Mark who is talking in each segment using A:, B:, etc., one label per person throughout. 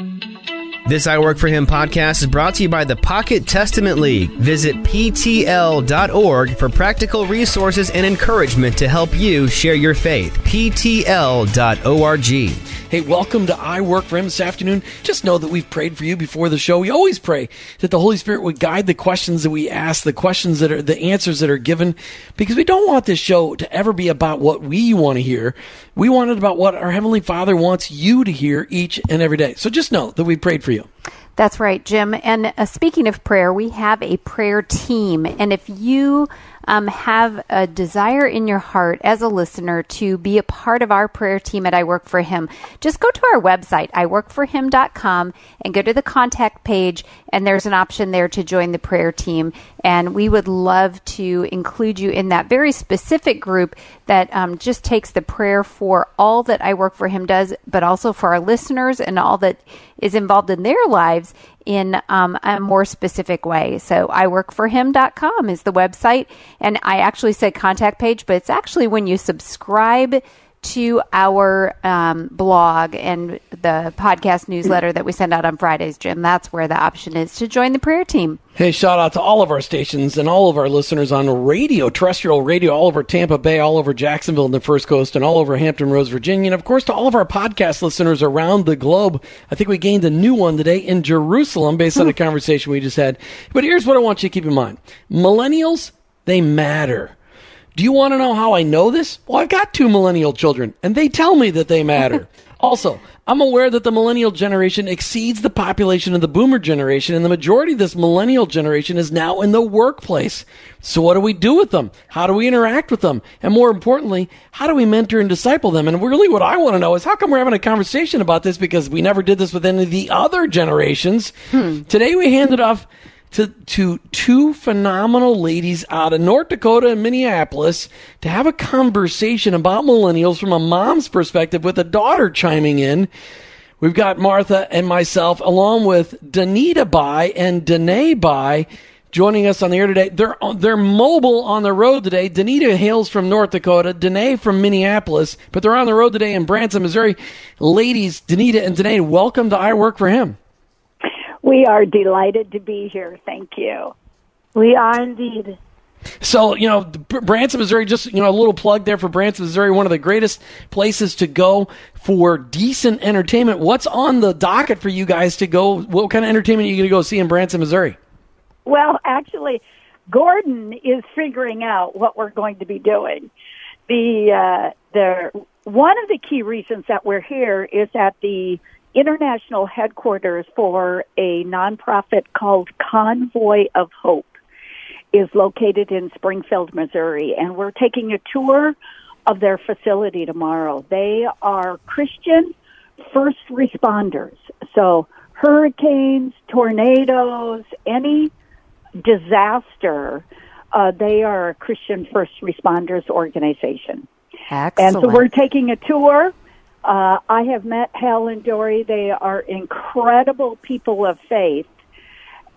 A: Música This I Work For Him podcast is brought to you by the Pocket Testament League. Visit PTL.org for practical resources and encouragement to help you share your faith. PTL.org.
B: Hey, welcome to I Work for Him this afternoon. Just know that we've prayed for you before the show. We always pray that the Holy Spirit would guide the questions that we ask, the questions that are, the answers that are given, because we don't want this show to ever be about what we want to hear. We want it about what our Heavenly Father wants you to hear each and every day. So just know that we prayed for you.
C: That's right, Jim. And uh, speaking of prayer, we have a prayer team. And if you um, have a desire in your heart as a listener to be a part of our prayer team at I Work for Him, just go to our website, iworkforhim.com, and go to the contact page. And there's an option there to join the prayer team. And we would love to include you in that very specific group that um, just takes the prayer for all that I Work for Him does, but also for our listeners and all that is involved in their lives in um, a more specific way. So iworkforhim.com is the website. And I actually said contact page, but it's actually when you subscribe to our um, blog and the podcast newsletter that we send out on Fridays, Jim. That's where the option is to join the prayer team.
B: Hey, shout out to all of our stations and all of our listeners on radio, terrestrial radio, all over Tampa Bay, all over Jacksonville and the First Coast, and all over Hampton Roads, Virginia. And of course, to all of our podcast listeners around the globe. I think we gained a new one today in Jerusalem based on a conversation we just had. But here's what I want you to keep in mind millennials, they matter. Do you want to know how I know this? Well, I've got two millennial children, and they tell me that they matter. also, I'm aware that the millennial generation exceeds the population of the boomer generation, and the majority of this millennial generation is now in the workplace. So, what do we do with them? How do we interact with them? And more importantly, how do we mentor and disciple them? And really, what I want to know is how come we're having a conversation about this because we never did this with any of the other generations. Hmm. Today, we handed off to, to two phenomenal ladies out of North Dakota and Minneapolis to have a conversation about millennials from a mom's perspective with a daughter chiming in. We've got Martha and myself along with Danita Bye and Danae Bye joining us on the air today. They're they're mobile on the road today. Danita hails from North Dakota, Danae from Minneapolis, but they're on the road today in Branson, Missouri. Ladies, Danita and Danae, welcome to I Work for Him.
D: We are delighted to be here. Thank you.
E: We are indeed.
B: So, you know, Branson, Missouri, just, you know, a little plug there for Branson, Missouri, one of the greatest places to go for decent entertainment. What's on the docket for you guys to go? What kind of entertainment are you going to go see in Branson, Missouri?
D: Well, actually, Gordon is figuring out what we're going to be doing. The, uh, the, one of the key reasons that we're here is that the international headquarters for a nonprofit called Convoy of Hope is located in Springfield, Missouri, and we're taking a tour of their facility tomorrow. They are Christian first responders. So hurricanes, tornadoes, any disaster, uh, they are a Christian first responders organization.
C: Excellent.
D: And so we're taking a tour uh, I have met Hal and Dory. They are incredible people of faith.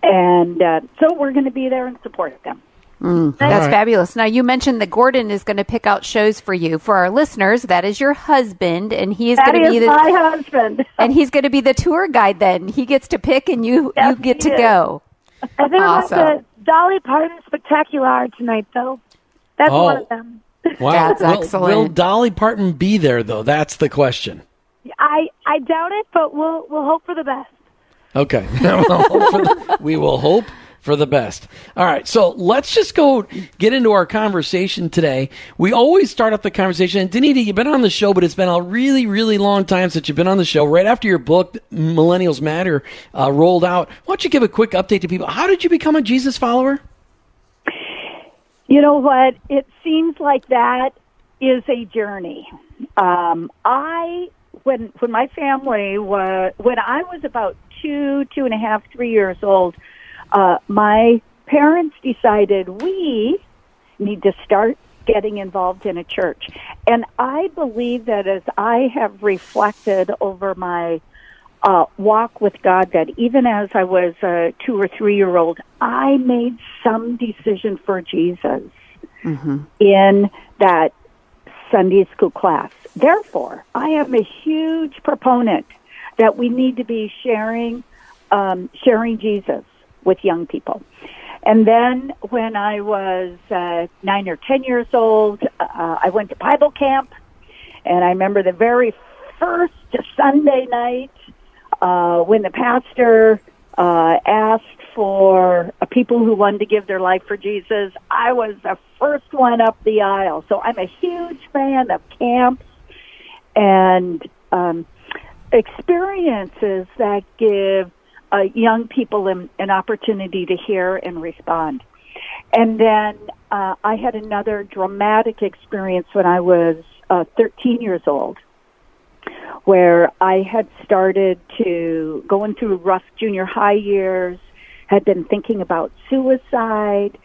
D: And uh, so we're going to be there and support them.
C: Mm, that's right. fabulous. Now, you mentioned that Gordon is going to pick out shows for you. For our listeners, that is your husband, and he is
D: that
C: going to be
D: the my husband,
C: and he's going to be the tour guide. Then he gets to pick, and you
D: yes,
C: you get to
D: is.
C: go.
E: I think awesome. about the Dolly Parton Spectacular tonight, though. That's oh. one of them.
B: Wow.
C: That's
B: will,
C: excellent.
B: Will Dolly Parton be there though? That's the question.
E: I I doubt it, but we'll we'll hope for the best.
B: Okay. the, we will hope for the best. All right, so let's just go get into our conversation today. We always start off the conversation. And Danita, you've been on the show, but it's been a really, really long time since you've been on the show. Right after your book, Millennials Matter, uh, rolled out, why don't you give a quick update to people? How did you become a Jesus follower?
D: You know what? It seems like that is a journey. Um, I when when my family was when I was about two, two and a half, three years old, uh, my parents decided we need to start getting involved in a church. And I believe that as I have reflected over my uh, walk with God that even as I was a two or three year old, I made some decision for Jesus mm-hmm. in that Sunday school class. Therefore, I am a huge proponent that we need to be sharing um, sharing Jesus with young people. And then when I was uh, nine or ten years old, uh, I went to Bible camp, and I remember the very first Sunday night uh, when the pastor uh, asked for uh, people who wanted to give their life for Jesus. I was the first one up the aisle, so I'm a huge fan of camps and um, experiences that give uh, young people an, an opportunity to hear and respond. And then uh, I had another dramatic experience when I was uh, 13 years old, where I had started to going through rough junior high years, had been thinking about suicide,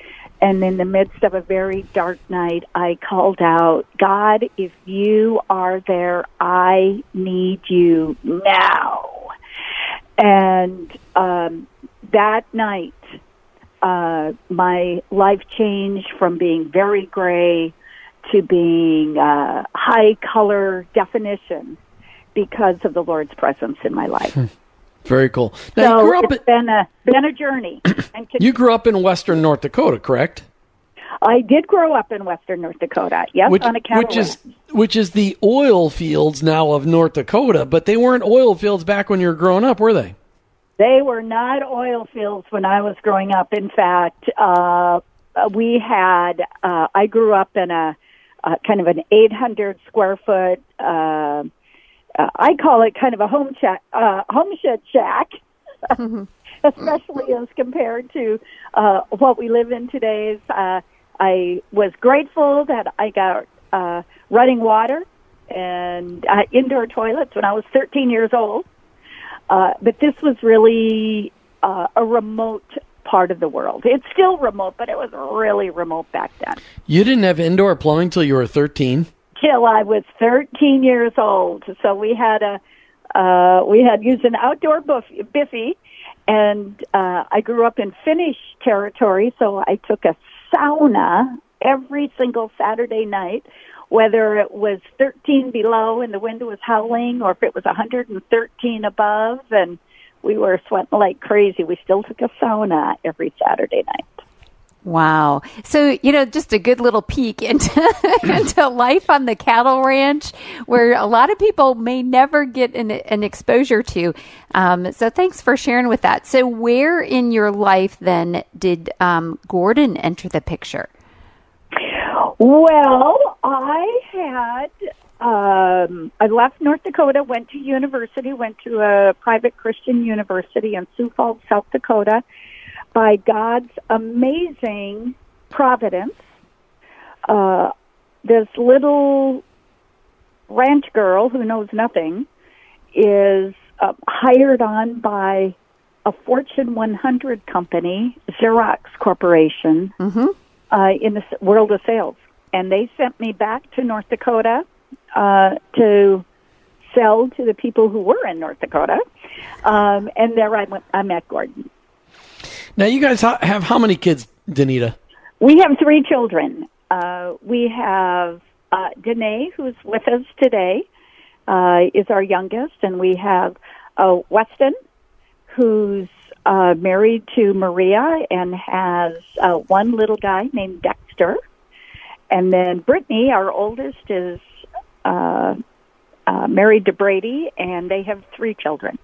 D: and in the midst of a very dark night, I called out, God, if you are there, I need you now. And um, that night, uh, my life changed from being very gray to being uh, high color definition because of the Lord's presence in my life. Hmm.
B: Very cool.
D: Now, so it's in, been a been a journey.
B: you grew up in Western North Dakota, correct?
D: I did grow up in Western North Dakota. Yes,
B: which,
D: on a cattle
B: which is which is the oil fields now of North Dakota, but they weren't oil fields back when you were growing up, were they?
D: They were not oil fields when I was growing up. In fact, uh, we had. Uh, I grew up in a uh, kind of an 800 square foot. Uh, I call it kind of a home shack, uh, homestead shack, mm-hmm. especially as compared to uh, what we live in today. Uh, I was grateful that I got uh, running water and uh, indoor toilets when I was 13 years old. Uh, but this was really uh, a remote part of the world. It's still remote, but it was really remote back then.
B: You didn't have indoor plumbing till you were 13?
D: Till I was 13 years old. So we had a uh, we had used an outdoor biffy, and uh, I grew up in Finnish territory, so I took a sauna every single Saturday night, whether it was 13 below and the wind was howling or if it was 113 above and we were sweating like crazy. We still took a sauna every Saturday night.
C: Wow. So, you know, just a good little peek into, into life on the cattle ranch where a lot of people may never get an, an exposure to. Um, so thanks for sharing with that. So where in your life then did um, Gordon enter the picture?
D: Well, I had, um, I left North Dakota, went to university, went to a private Christian university in Sioux Falls, South Dakota by God's amazing providence, uh, this little ranch girl who knows nothing is uh, hired on by a Fortune 100 company, Xerox Corporation, mm-hmm. uh, in the world of sales. And they sent me back to North Dakota uh, to sell to the people who were in North Dakota. Um, and there I, went, I met Gordon.
B: Now, you guys have how many kids, Danita?
D: We have three children. Uh, we have uh, Danae, who's with us today, uh, is our youngest, and we have uh, Weston, who's uh, married to Maria and has uh, one little guy named Dexter. And then Brittany, our oldest, is uh, uh, married to Brady, and they have three children.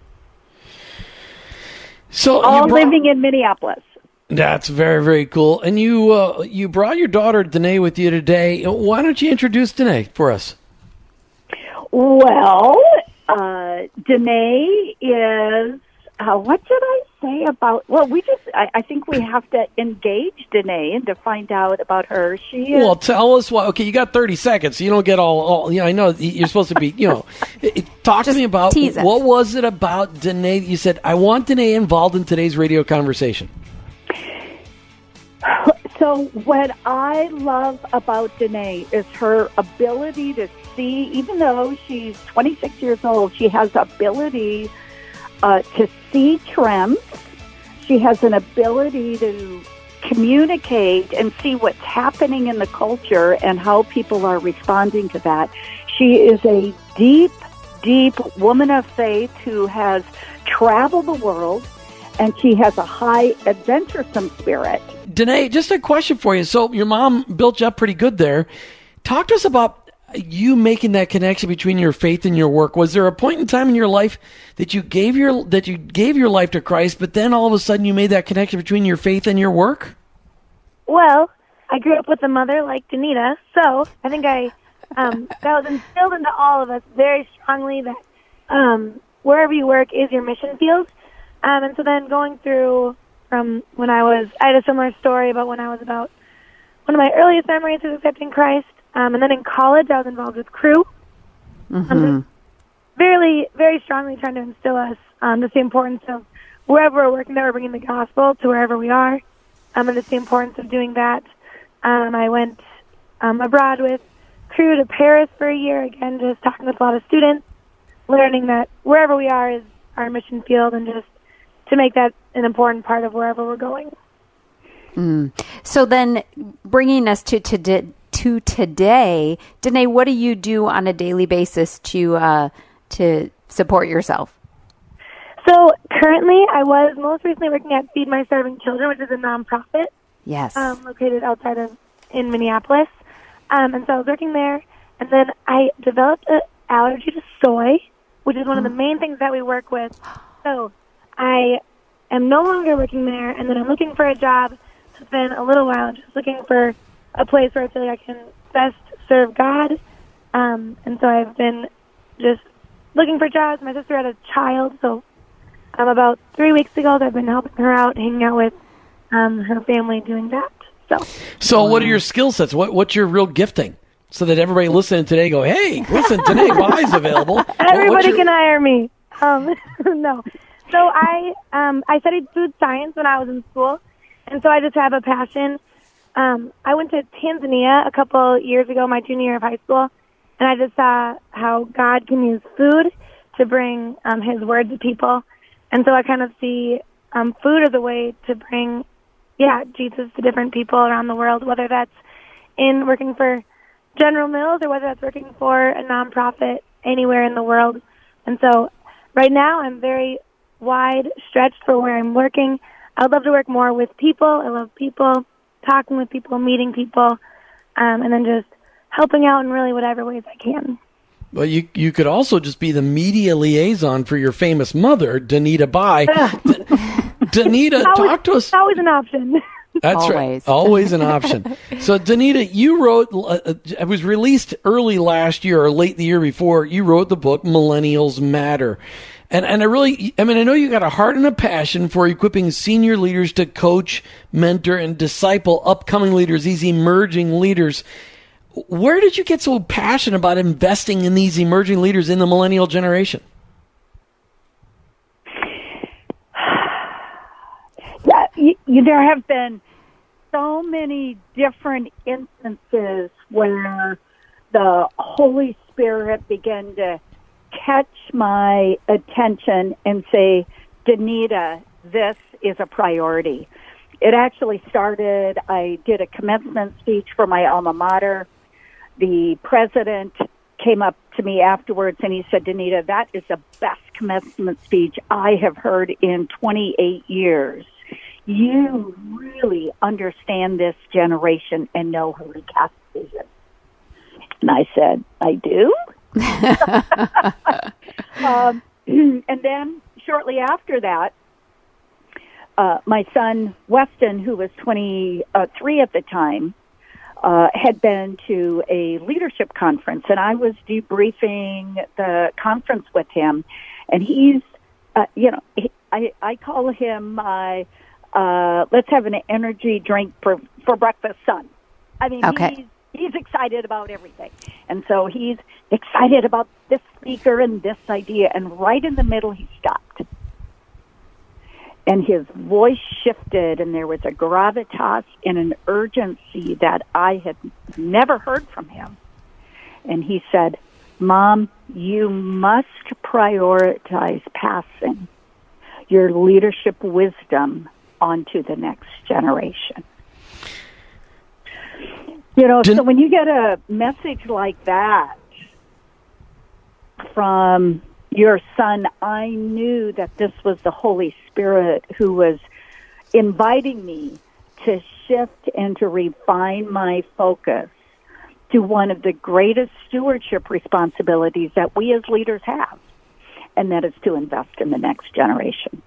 D: So all brought, living in Minneapolis.
B: That's very very cool. And you uh, you brought your daughter Danae with you today. Why don't you introduce Danae for us?
D: Well, uh, Danae is uh, what did I say about? Well, we just I, I think we have to engage Danae and to find out about her. She is,
B: well, tell us what. Okay, you got thirty seconds. So you don't get all. all yeah, I know you're supposed to be. You know, talk just to me about what was it about Danae? You said I want Danae involved in today's radio conversation.
D: So what I love about Danae is her ability to see, even though she's 26 years old, she has ability uh, to see trends. She has an ability to communicate and see what's happening in the culture and how people are responding to that. She is a deep, deep woman of faith who has traveled the world and she has a high adventuresome spirit.
B: Danae, just a question for you. So your mom built you up pretty good there. Talk to us about you making that connection between your faith and your work. Was there a point in time in your life that you gave your that you gave your life to Christ, but then all of a sudden you made that connection between your faith and your work?
E: Well, I grew up with a mother like Danita, so I think I um, that was instilled into all of us very strongly that um, wherever you work is your mission field. Um, and so then going through from when I was, I had a similar story about when I was about one of my earliest memories was accepting Christ. Um, and then in college, I was involved with Cru.
C: Mm-hmm.
E: Um, very, very strongly trying to instill us um, just the importance of wherever we're working, that we're bringing the gospel to wherever we are, um, and just the importance of doing that. Um, I went um, abroad with Cru to Paris for a year, again, just talking with a lot of students, learning that wherever we are is our mission field, and just to make that an important part of wherever we're going.
C: Mm. So then, bringing us to today, to today, Danae, what do you do on a daily basis to uh, to support yourself?
E: So currently, I was most recently working at Feed My Starving Children, which is a nonprofit.
C: Yes.
E: Um, located outside of in Minneapolis, um, and so I was working there, and then I developed an allergy to soy, which is one of the main things that we work with. So I am no longer working there, and then I'm looking for a job. It's been a little while, just looking for a place where I feel like I can best serve God. Um, and so I've been just looking for jobs. My sister had a child, so um, about three weeks ago, I've been helping her out, hanging out with um, her family, doing that. So,
B: so what are your skill sets? What what's your real gifting? So that everybody listening today go, hey, listen, today Wise available.
E: Everybody
B: your...
E: can hire me. Um, no, so I um, I studied food science when I was in school, and so I just have a passion um, I went to Tanzania a couple years ago, my junior year of high school, and I just saw how God can use food to bring um, His word to people. And so I kind of see um, food as a way to bring, yeah, Jesus to different people around the world, whether that's in working for General Mills or whether that's working for a nonprofit anywhere in the world. And so right now I'm very wide stretched for where I'm working. I'd love to work more with people. I love people talking with people, meeting people, um, and then just helping out in really whatever ways I can.
B: Well, you you could also just be the media liaison for your famous mother, Danita Bye. Danita, talk to us.
E: Always an option.
B: That's
C: always.
B: right. Always an option. so, Danita, you wrote, uh, uh, it was released early last year or late the year before. You wrote the book Millennials Matter. And and I really, I mean, I know you got a heart and a passion for equipping senior leaders to coach, mentor, and disciple upcoming leaders, these emerging leaders. Where did you get so passionate about investing in these emerging leaders in the millennial generation?
D: Yeah, you, you, there have been so many different instances where the Holy Spirit began to catch my attention and say, Danita, this is a priority. It actually started, I did a commencement speech for my alma mater. The president came up to me afterwards and he said, Danita, that is the best commencement speech I have heard in 28 years. You really understand this generation and know who to cast vision. And I said, I do? um, and then shortly after that, uh, my son Weston, who was 23 at the time, uh, had been to a leadership conference, and I was debriefing the conference with him. And he's, uh, you know, he, I I call him my uh, Uh, let's have an energy drink for for breakfast, son. I mean,
C: okay.
D: he's he's excited about everything. And so he's excited about this speaker and this idea. And right in the middle, he stopped. And his voice shifted, and there was a gravitas and an urgency that I had never heard from him. And he said, Mom, you must prioritize passing your leadership wisdom onto the next generation. You know, so when you get a message like that, from your son, I knew that this was the Holy Spirit who was inviting me to shift and to refine my focus to one of the greatest stewardship responsibilities that we as leaders have, and that is to invest in the next generation.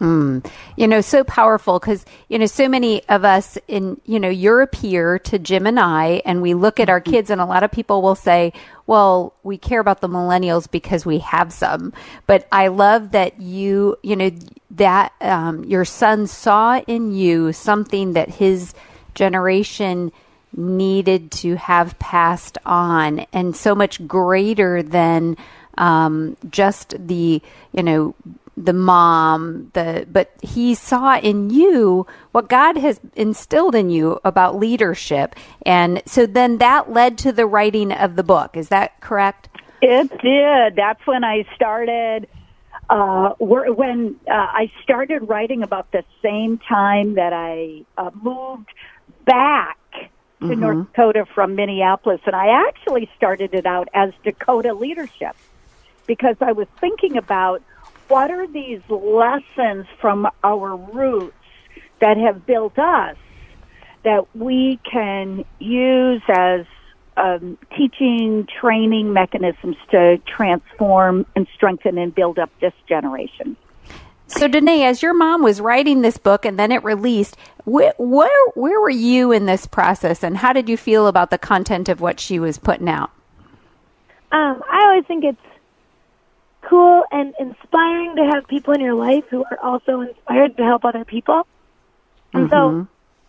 C: Mm. You know, so powerful because, you know, so many of us in, you know, you're a peer to Jim and I, and we look at our mm-hmm. kids, and a lot of people will say, well, we care about the millennials because we have some. But I love that you, you know, that um, your son saw in you something that his generation needed to have passed on and so much greater than um, just the, you know, the mom, the but he saw in you what God has instilled in you about leadership, and so then that led to the writing of the book. Is that correct?
D: It did. That's when I started. Uh, when uh, I started writing about the same time that I uh, moved back to mm-hmm. North Dakota from Minneapolis, and I actually started it out as Dakota leadership because I was thinking about what are these lessons from our roots that have built us that we can use as um, teaching, training mechanisms to transform and strengthen and build up this generation.
C: So, Danae, as your mom was writing this book and then it released, where, where where were you in this process, and how did you feel about the content of what she was putting out?
E: Um, I always think it's cool and inspiring to have people in your life who are also inspired to help other people. And mm-hmm. so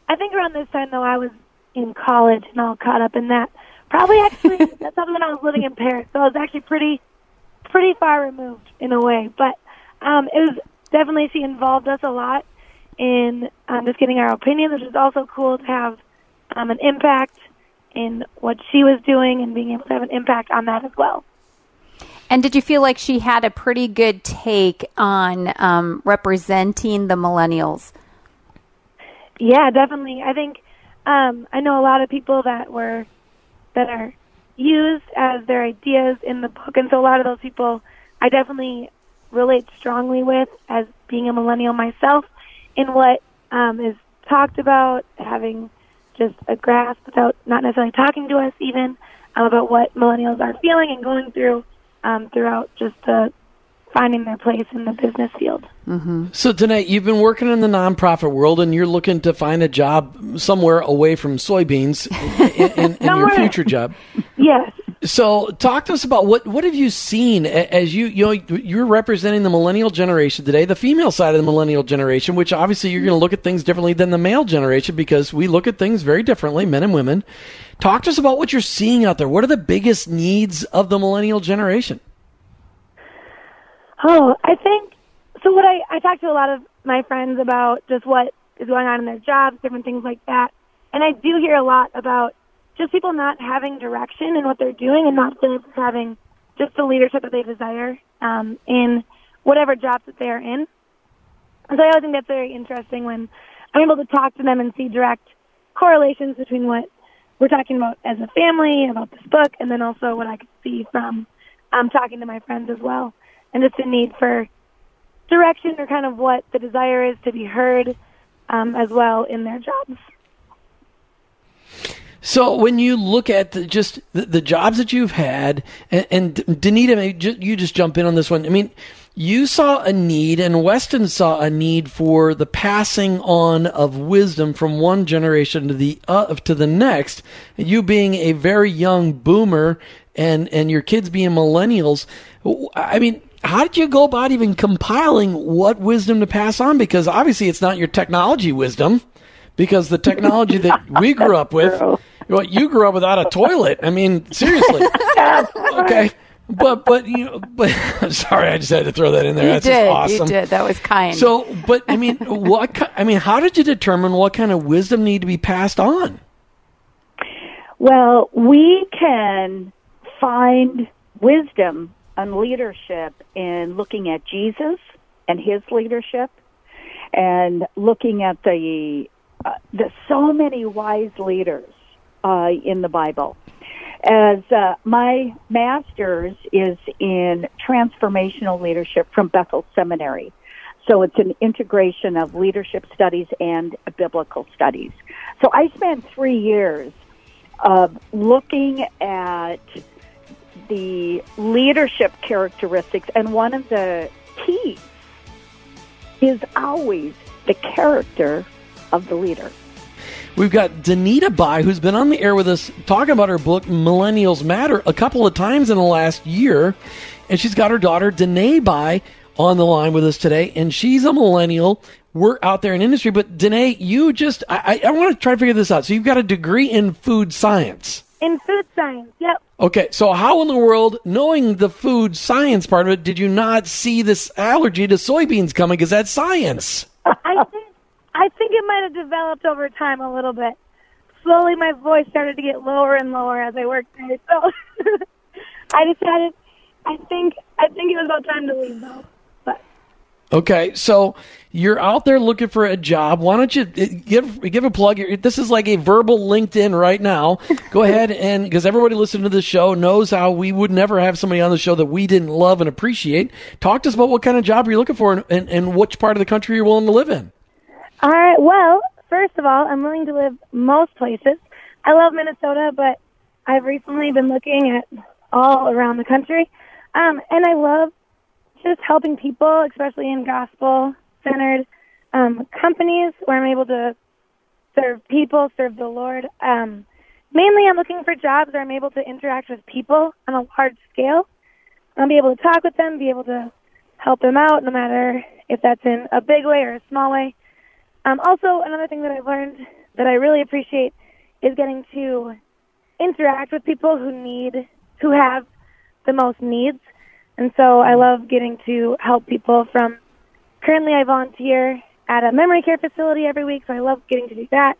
E: I think around this time though I was in college and all caught up in that. Probably actually that's something when I was living in Paris. So I was actually pretty pretty far removed in a way. But um it was definitely she involved us a lot in um, just getting our opinions, which is also cool to have um, an impact in what she was doing and being able to have an impact on that as well.
C: And did you feel like she had a pretty good take on um, representing the millennials?
E: Yeah, definitely. I think um, I know a lot of people that were that are used as their ideas in the book, and so a lot of those people I definitely relate strongly with as being a millennial myself in what um, is talked about, having just a grasp without not necessarily talking to us even um, about what millennials are feeling and going through um, throughout just the finding their place in the business field.
B: Mm-hmm. So tonight you've been working in the nonprofit world, and you're looking to find a job somewhere away from soybeans in, in, in your future job.
E: Yes.
B: So talk to us about what what have you seen as you you know you're representing the millennial generation today, the female side of the millennial generation, which obviously you're going to look at things differently than the male generation because we look at things very differently, men and women. Talk to us about what you're seeing out there. What are the biggest needs of the millennial generation?
E: Oh, I think so. What I I talked to a lot of my friends about just what is going on in their jobs, different things like that, and I do hear a lot about just people not having direction in what they're doing and not having just the leadership that they desire um, in whatever jobs that they are in. And so I always think that's very interesting when I'm able to talk to them and see direct correlations between what we're talking about as a family, about this book, and then also what I could see from um, talking to my friends as well and just a need for direction or kind of what the desire is to be heard um, as well in their jobs.
B: So when you look at the, just the, the, jobs that you've had, and, and Danita, you just jump in on this one. I mean, you saw a need, and Weston saw a need for the passing on of wisdom from one generation to the uh, to the next. You being a very young boomer, and and your kids being millennials. I mean, how did you go about even compiling what wisdom to pass on? Because obviously it's not your technology wisdom, because the technology that we grew up with, what you grew up without a toilet. I mean, seriously. okay. But but you know but sorry I just had to throw that in there.
C: You
B: That's
C: did,
B: awesome.
C: You did. That was kind.
B: So, but I mean, what? I mean, how did you determine what kind of wisdom need to be passed on?
D: Well, we can find wisdom and leadership in looking at Jesus and his leadership and looking at the uh, the so many wise leaders uh, in the Bible as uh, my master's is in transformational leadership from Bethel Seminary. So it's an integration of leadership studies and biblical studies. So I spent three years of looking at the leadership characteristics, and one of the keys is always the character of the leader.
B: We've got Danita Bye, who's been on the air with us talking about her book, Millennials Matter, a couple of times in the last year. And she's got her daughter, Danae Bye, on the line with us today. And she's a millennial. We're out there in industry. But Danae, you just, I, I, I want to try to figure this out. So you've got a degree in food science.
E: In food science, yep.
B: Okay, so how in the world, knowing the food science part of it, did you not see this allergy to soybeans coming? Because that's science.
E: I think it might have developed over time a little bit. Slowly, my voice started to get lower and lower as I worked there. So I decided, I think, I think it was about time to leave though. But
B: Okay, so you're out there looking for a job. Why don't you uh, give give a plug? This is like a verbal LinkedIn right now. Go ahead and because everybody listening to this show knows how we would never have somebody on the show that we didn't love and appreciate. Talk to us about what kind of job you're looking for and, and, and which part of the country you're willing to live in.
E: All right, well, first of all, I'm willing to live most places. I love Minnesota, but I've recently been looking at all around the country, um, and I love just helping people, especially in gospel-centered um, companies where I'm able to serve people, serve the Lord. Um, mainly, I'm looking for jobs where I'm able to interact with people on a large scale. I'll be able to talk with them, be able to help them out, no matter if that's in a big way or a small way. Um, also, another thing that I've learned that I really appreciate is getting to interact with people who need, who have the most needs. And so I love getting to help people from, currently I volunteer at a memory care facility every week, so I love getting to do that.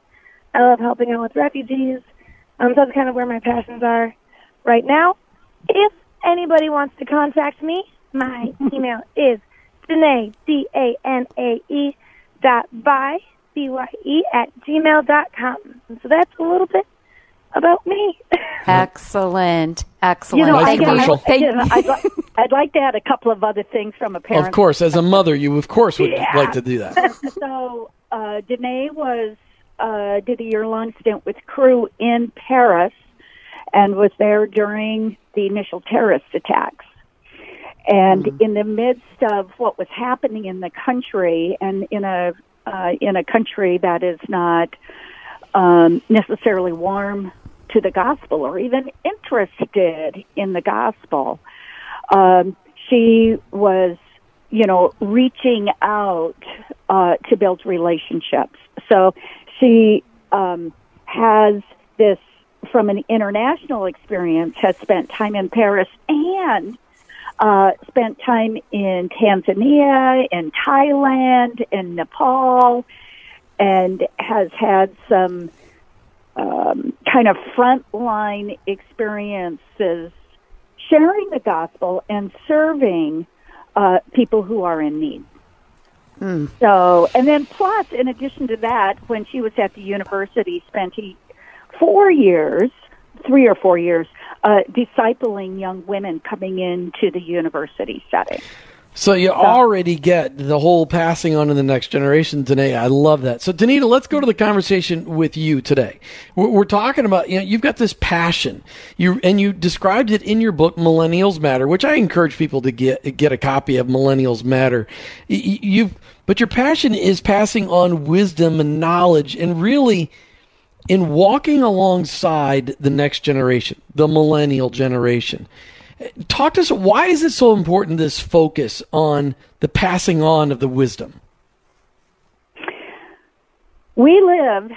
E: I love helping out with refugees. Um, so that's kind of where my passions are right now. If anybody wants to contact me, my email is Danae, D-A-N-A-E dot bye, B-Y-E at gmail dot com. So that's a little bit about me.
C: Excellent. Excellent.
B: Nice
C: Thank you.
B: commercial.
C: Thank-
D: you know, I'd, li- I'd like to add a couple of other things from a parent.
B: Of course, as a mother, you of course would
D: Yeah.
B: like to do that.
D: So, uh, Danae was uh, did a year-long stint with Cru in Paris, and was there during the initial terrorist attacks. And in the midst of what was happening in the country, and in a uh, in a country that is not um, necessarily warm to the gospel or even interested in the gospel, um, she was, you know, reaching out uh, to build relationships. So she um, has this from an international experience, has spent time in Paris and uh, spent time in Tanzania, in Thailand, in Nepal, and has had some um, kind of frontline experiences sharing the gospel and serving uh, people who are in need. So, and then plus, in addition to that, when she was at the university, spent four years, three or four years, uh, discipling young women coming into the university setting.
B: So you already get the whole passing on to the next generation today. I love that. So Danita, let's go to the conversation with you today. We're, we're talking about, you know, you've got this passion. You and you described it in your book, Millennials Matter, which I encourage people to get get a copy of Millennials Matter. You've, but your passion is passing on wisdom and knowledge, and really in walking alongside the next generation, the millennial generation. Talk to us. Why is it so important? This focus on the passing on of the wisdom.
D: We live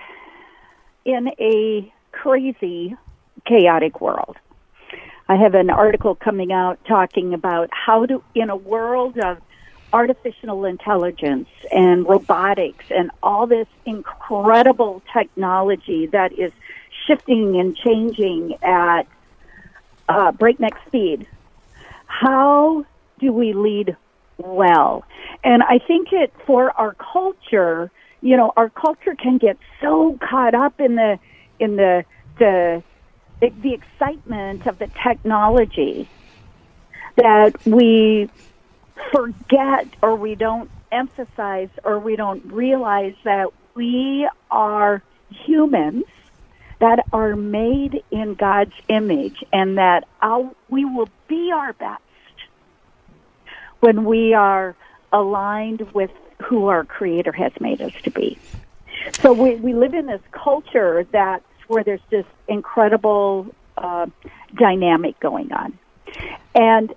D: in a crazy, chaotic world. I have an article coming out talking about how to, in a world of artificial intelligence and robotics and all this incredible technology that is shifting and changing at uh, breakneck speed, how do we lead well? And I think it for our culture, you know, our culture can get so caught up in the in the the the excitement of the technology that we forget or we don't emphasize or we don't realize that we are humans that are made in God's image and that our, we will be our best when we are aligned with who our creator has made us to be. So we, we live in this culture that's where there's this incredible uh, dynamic going on. And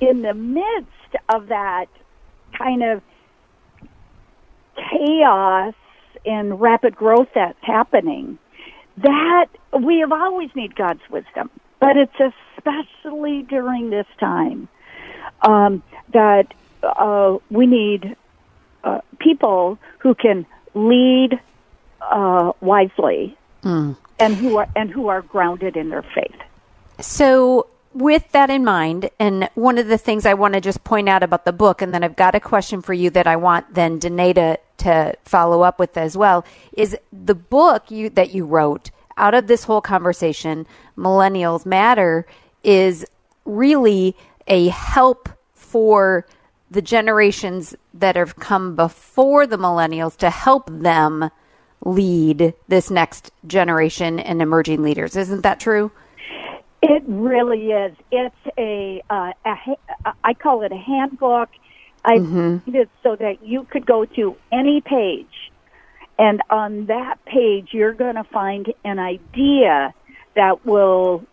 D: in the midst of that kind of chaos and rapid growth that's happening, that we have always need God's wisdom, but it's especially during this time um, that uh, we need uh, people who can lead uh, wisely mm. and who are and who are grounded in their faith.
C: So, with that in mind, and one of the things I want to just point out about the book, and then I've got a question for you that I want then Danae to, to follow up with as well, is the book you that you wrote out of this whole conversation, Millennials Matter, is really a help for the generations that have come before the millennials to help them lead this next generation and emerging leaders. Isn't that true?
D: It really is. It's a, uh, a I call it a handbook. I mm-hmm. made it so that you could go to any page, and on that page you're going to find an idea that will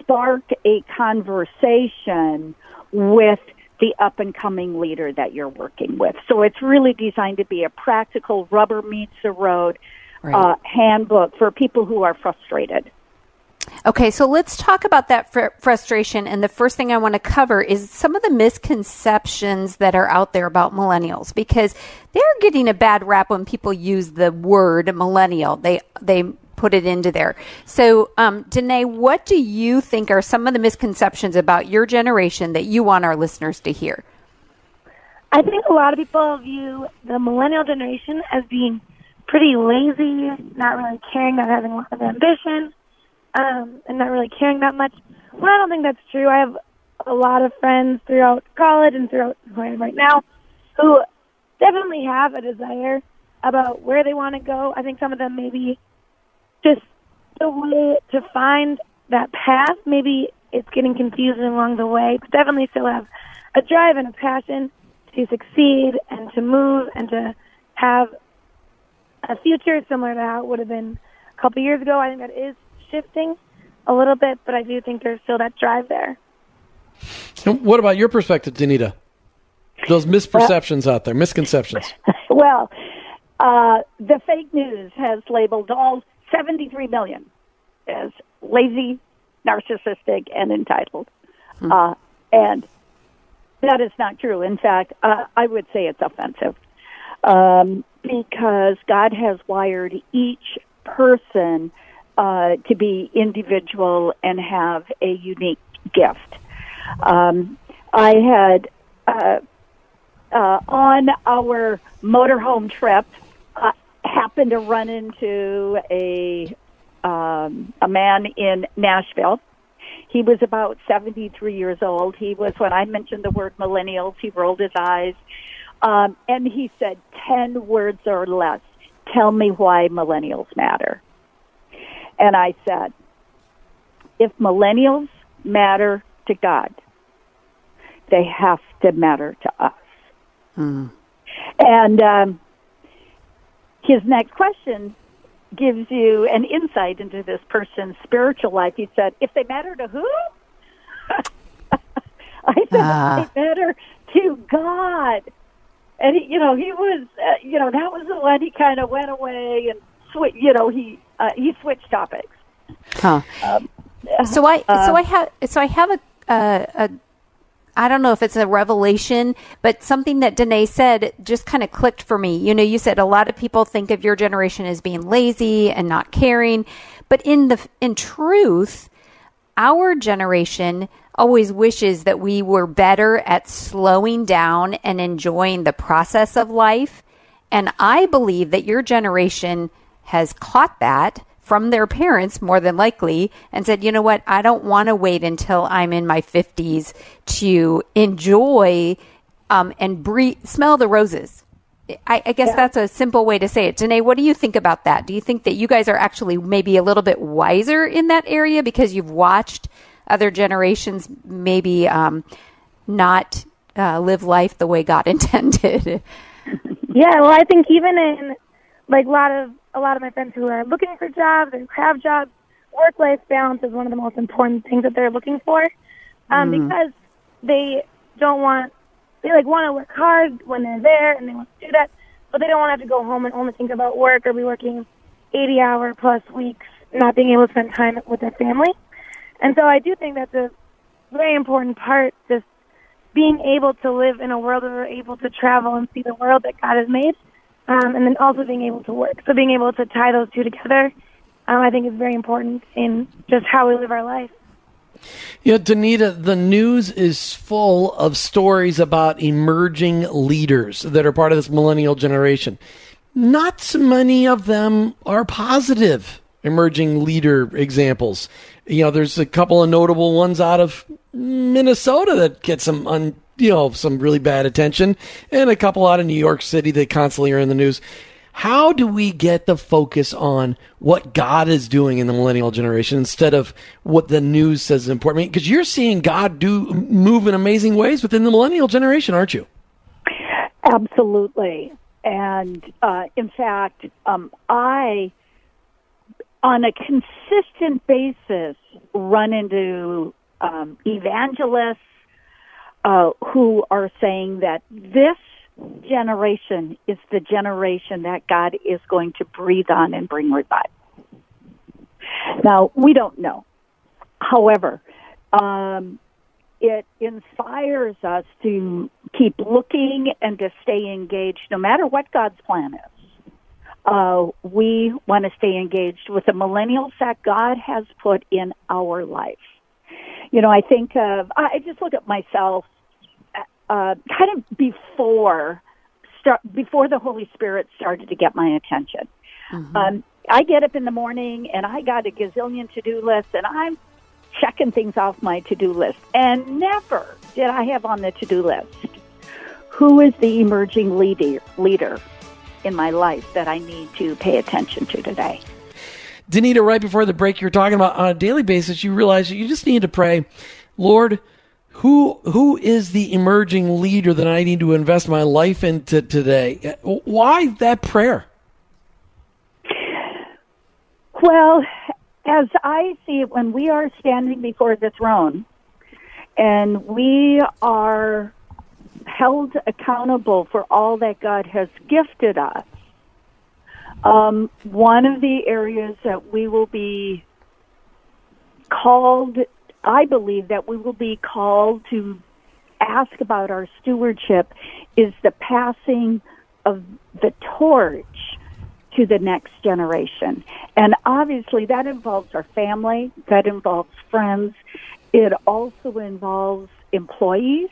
D: spark a conversation with the up and coming leader that you're working with. So it's really designed to be a practical rubber meets the road right. uh, handbook for people who are frustrated.
C: Okay, so let's talk about that fr- frustration. And the first thing I want to cover is some of the misconceptions that are out there about millennials because they're getting a bad rap when people use the word millennial. They they put it into there. So, um, Danae, what do you think are some of the misconceptions about your generation that you want our listeners to hear?
E: I think a lot of people view the millennial generation as being pretty lazy, not really caring, not having a lot of ambition, um, and not really caring that much. Well, I don't think that's true. I have a lot of friends throughout college and throughout I am right now who definitely have a desire about where they want to go. I think some of them maybe just the way to find that path. Maybe it's getting confusing along the way, but definitely still have a drive and a passion to succeed and to move and to have a future similar to how it would have been a couple years ago. I think that is shifting a little bit, but I do think there's still that drive there.
B: And what about your perspective, Danita? Those misperceptions out there, misconceptions.
D: well, uh, the fake news has labeled all 73 million as lazy, narcissistic, and entitled. Hmm. Uh, and that is not true. In fact, uh, I would say it's offensive um, because God has wired each person uh, to be individual and have a unique gift. Um, I had uh, uh, on our motorhome trip happened to run into a um, a man in Nashville. He was about 73 years old. He was when I mentioned the word millennials, he rolled his eyes, um, and he said, 10 words or less. Tell me why millennials matter." And I said, "If millennials matter to God, they have to matter to us." Hmm. And um, his next question gives you an insight into this person's spiritual life. He said, if they matter to who? I said, ah. they matter to God. And, he, you know, he was, uh, you know, that was the one he kind of went away and, sw- you know, he, uh, he switched topics.
C: Huh. Um, so I, uh, so I have, so I have a, uh, a I don't know if it's a revelation, but something that Danae said just kind of clicked for me. You know, you said a lot of people think of your generation as being lazy and not caring, but in the in truth, our generation always wishes that we were better at slowing down and enjoying the process of life. And I believe that your generation has caught that from their parents, more than likely, and said, you know what, I don't want to wait until I'm in my 50s to enjoy um, and breathe, smell the roses. I, I guess yeah. that's a simple way to say it. Danae, what do you think about that? Do you think that you guys are actually maybe a little bit wiser in that area because you've watched other generations maybe um, not uh, live life the way God intended?
E: yeah, well, I think even in like a lot of a lot of my friends who are looking for jobs or have jobs, work life balance is one of the most important things that they're looking for, um, mm. because they don't want they like want to work hard when they're there and they want to do that, but they don't want to have to go home and only think about work or be working 80 hour plus weeks, not being able to spend time with their family. And so I do think that's a very important part, just being able to live in a world where we're able to travel and see the world that God has made, um, and then also being able to work. So being able to tie those two together, um, I think is very important in just how we live our life.
B: Yeah, Danita, the news is full of stories about emerging leaders that are part of this millennial generation. Not so many of them are positive emerging leader examples. You know, there's a couple of notable ones out of Minnesota that get some un, you know, some really bad attention and a couple out of New York City that constantly are in the news. How do we get the focus on what God is doing in the millennial generation instead of what the news says is important? Because you're seeing God do move in amazing ways within the millennial generation, aren't you?
D: Absolutely. And uh, in fact, um, I, on a consistent basis, run into um, evangelists uh, who are saying that this generation is the generation that God is going to breathe on and bring revival. Now, we don't know. However, um, it inspires us to keep looking and to stay engaged no matter what God's plan is. Uh, we want to stay engaged with the millennials that God has put in our life. You know, I think of, I just look at myself uh, kind of before start before the Holy Spirit started to get my attention. Mm-hmm. Um, I get up in the morning and I got a gazillion to do lists and I'm checking things off my to do list. And never did I have on the to do list who is the emerging leader leader in my life that I need to pay attention to today.
B: Danita, right before the break, you're talking about on a daily basis, you realize you just need to pray, Lord, who who is the emerging leader that I need to invest my life into today? Why that prayer?
D: Well, as I see it, when we are standing before the throne and we are held accountable for all that God has gifted us, um, one of the areas that we will be called I believe that we will be called to ask about our stewardship is the passing of the torch to the next generation. And obviously that involves our family, that involves friends, it also involves employees,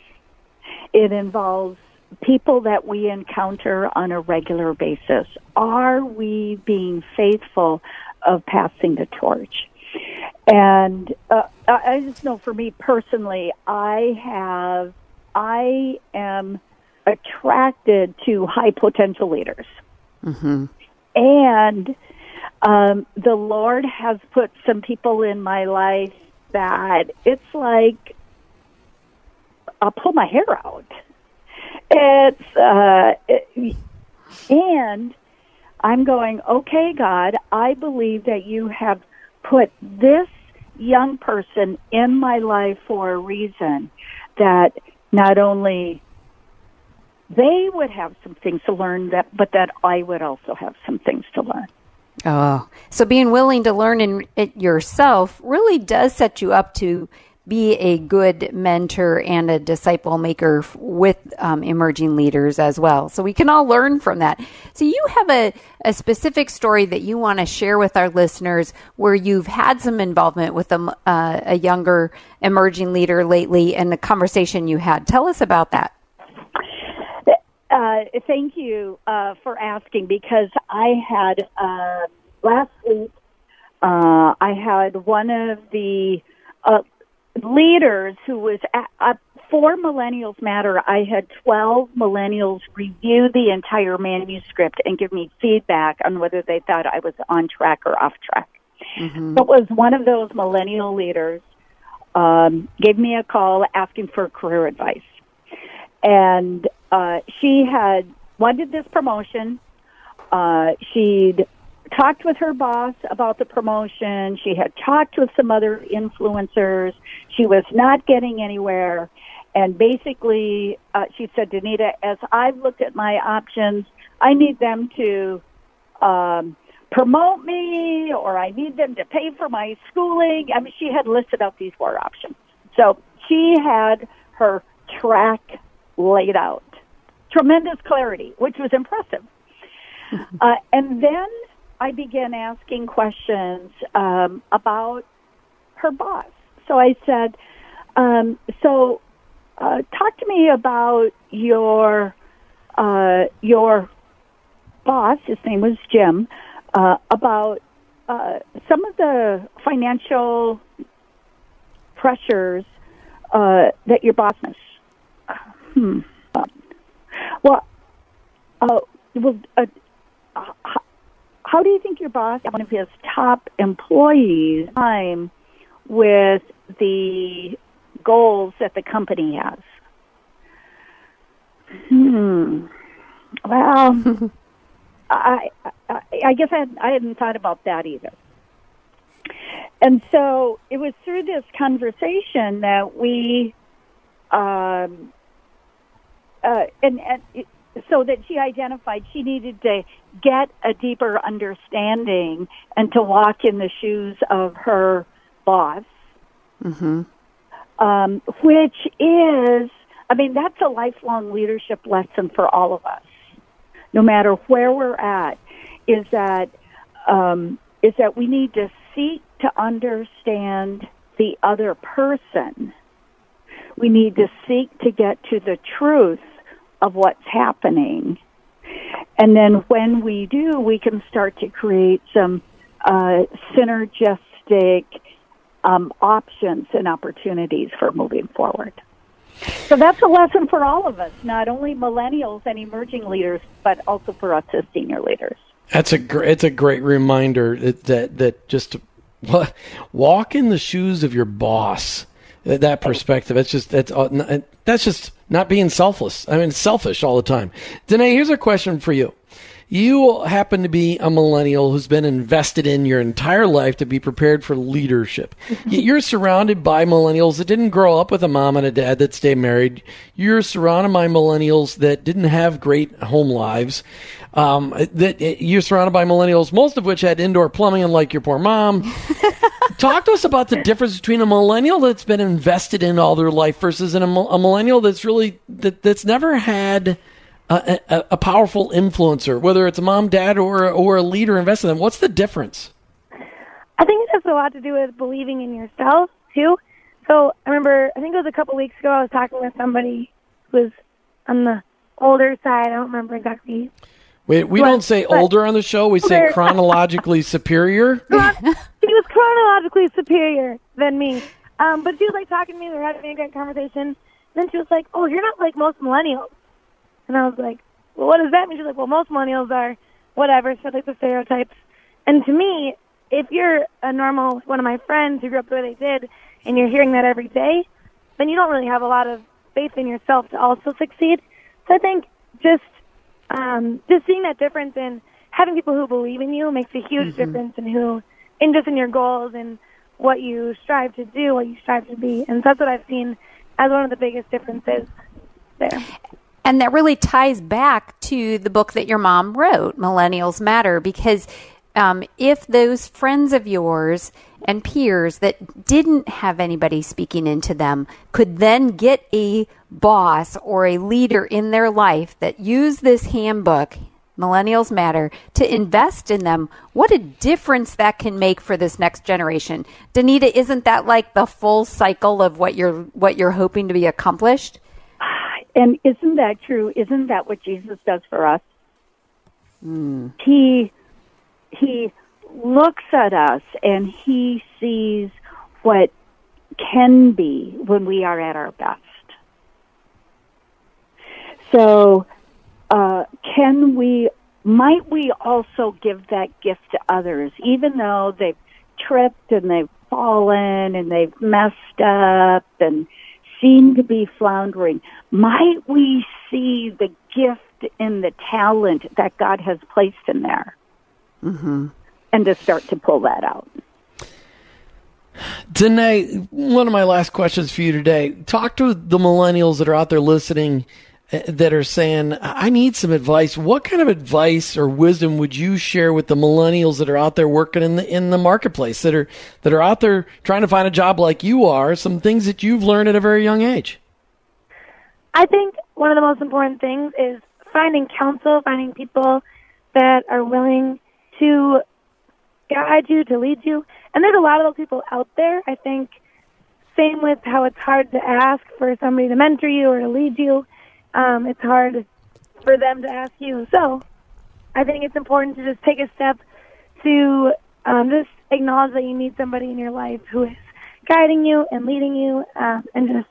D: it involves people that we encounter on a regular basis. Are we being faithful of passing the torch? And uh, I just know for me personally, I have, I am attracted to high potential leaders. Mm-hmm. And um, the Lord has put some people in my life that it's like I'll pull my hair out. It's uh, it, and I'm going, okay, God, I believe that you have put this young person in my life for a reason that not only they would have some things to learn that but that I would also have some things to learn.
C: Oh, so being willing to learn in it yourself really does set you up to be a good mentor and a disciple maker with um, emerging leaders as well. So we can all learn from that. So you have a, a specific story that you want to share with our listeners where you've had some involvement with a, uh, a younger emerging leader lately and the conversation you had. Tell us about that.
D: Uh, thank you uh, for asking because I had uh, last week uh, I had one of the uh, leaders who was at, uh, for Millennials Matter. I had 12 millennials review the entire manuscript and give me feedback on whether they thought I was on track or off track. Mm-hmm. It was one of those millennial leaders um, gave me a call asking for career advice, and uh, she had wanted this promotion. Uh, she'd talked with her boss about the promotion. She had talked with some other influencers. She was not getting anywhere. And basically, uh, she said, Danita, as I've looked at my options, I need them to um, promote me or I need them to pay for my schooling. I mean, she had listed out these four options. So she had her track laid out. Tremendous clarity, which was impressive. Uh, and then I began asking questions um, about her boss. So I said, um, "So, uh, talk to me about your uh, your boss. His name was Jim. Uh, about uh, some of the financial pressures uh, that your boss has." Hmm. Well, uh, well, how do you think your boss, one of his top employees, time with the goals that the company has? Hmm. Well, I, I, I guess I, had, I hadn't thought about that either. And so it was through this conversation that we, um, uh, and, and it, so that she identified she needed to get a deeper understanding and to walk in the shoes of her boss, mm-hmm. um, which is, I mean, that's a lifelong leadership lesson for all of us, no matter where we're at. Is that um, is that we need to seek to understand the other person. We need to seek to get to the truth of what's happening. And then when we do, we can start to create some uh, synergistic um, options and opportunities for moving forward. So that's a lesson for all of us, not only millennials and emerging leaders, but also for us as senior leaders.
B: That's a gr- it's a great reminder that that, that just walk in the shoes of your boss that perspective. It's just that's uh, that's just not being selfless. I mean, selfish all the time. Danae, here's a question for you. You happen to be a millennial who's been invested in your entire life to be prepared for leadership. Yet You're surrounded by millennials that didn't grow up with a mom and a dad that stay married. You're surrounded by millennials that didn't have great home lives. Um, that you're surrounded by millennials, most of which had indoor plumbing, unlike your poor mom. Talk to us about the difference between a millennial that's been invested in all their life versus an, a millennial that's really that, that's never had a, a, a, powerful influencer, whether it's a mom, dad, or or a leader invested in them. What's the difference?
E: I think it has a lot to do with believing in yourself too. So I remember, I think it was a couple weeks ago, I was talking with somebody who was on the older side. I don't remember exactly.
B: Wait, we don't say older on the show. We say chronologically superior.
E: He was chronologically superior than me. Um, but she was like talking to me. We were having a great conversation. Then she was like, "Oh, you're not like most millennials." And I was like, well, what does that mean? She's like, well, most millennials are whatever, so like the stereotypes. And to me, if you're a normal one of my friends who grew up the way they did, and you're hearing that every day, then you don't really have a lot of faith in yourself to also succeed. So I think just um, just seeing that difference in having people who believe in you makes a huge mm-hmm. difference in who, in just in your goals and what you strive to do, what you strive to be, and that's what I've seen as one of the biggest differences there.
C: And that really ties back to the book that your mom wrote, Millennials Matter, because um, if those friends of yours and peers that didn't have anybody speaking into them could then get a boss or a leader in their life that used this handbook, Millennials Matter, to invest in them, what a difference that can make for this next generation. Danita, isn't that like the full cycle of what you're what you're hoping to be accomplished?
D: And isn't that true? Isn't that what Jesus does for us? Mm. He he looks at us and he sees what can be when we are at our best. So, uh, can we, might we also give that gift to others, even though they've tripped and they've fallen and they've messed up and seem to be floundering? Might we see the gift in the talent that God has placed in there? Mm-hmm. And to start to pull that out.
B: Danae, one of my last questions for you today. Talk to the millennials that are out there listening that are saying, I need some advice. What kind of advice or wisdom would you share with the millennials that are out there working in the in the marketplace that are that are out there trying to find a job like you are, some things that you've learned at a very young age?
E: I think one of the most important things is finding counsel, finding people that are willing to guide you, to lead you. And there's a lot of those people out there. I think same with how it's hard to ask for somebody to mentor you or to lead you. Um, it's hard for them to ask you. So I think it's important to just take a step to um, just acknowledge that you need somebody in your life who is guiding you and leading you um, and just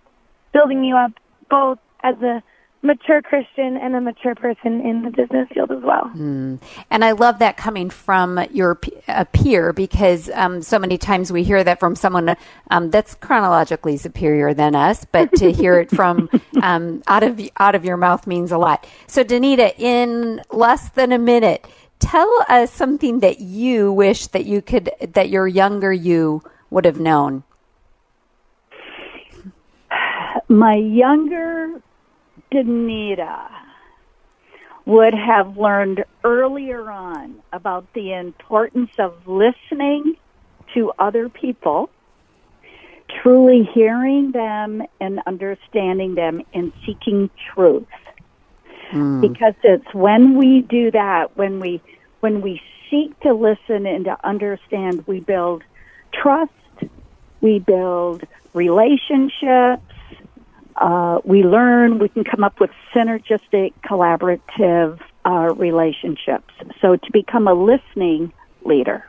E: building you up both as a mature Christian and a mature person in the business field as well.
C: Mm. And I love that coming from your a peer because um, so many times we hear that from someone um, that's chronologically superior than us, but to hear it from um, out of out of your mouth means a lot. So, Danita, in less than a minute, tell us something that you wish that you could that your younger you would have known.
D: My younger Danita would have learned earlier on about the importance of listening to other people, truly hearing them and understanding them and seeking truth. Mm. Because it's when we do that, when we when we seek to listen and to understand, we build trust, we build relationships, uh, we learn, we can come up with synergistic, collaborative uh, relationships. So to become a listening leader.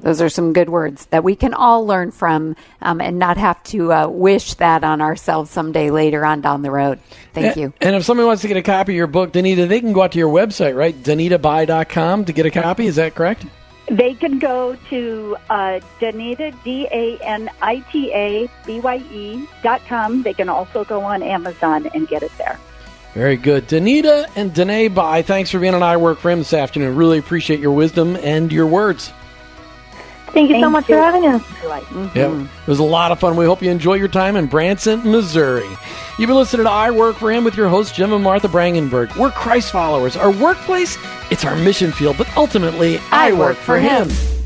C: Those are some good words that we can all learn from um, and not have to uh, wish that on ourselves someday later on down the road. Thank
B: and,
C: you.
B: And if somebody wants to get a copy of your book, Danita, they can go out to your website, right? DanitaBye.com to get a copy. Is that correct?
D: They can go to uh, Danita, D A N I T A B Y E dot com. They can also go on Amazon and get it there.
B: Very good. Danita and Danae Bye, thanks for being on I Work for Him this afternoon. Really appreciate your wisdom and your words.
E: Thank you Thank so much you. for having us. Mm-hmm.
B: Yeah, it was a lot of fun. We hope you enjoy your time in Branson, Missouri. You've been listening to I Work for Him with your hosts, Jim and Martha Brangenberg. We're Christ followers. Our workplace, it's our mission field, but ultimately, I, I work, work, for him. him.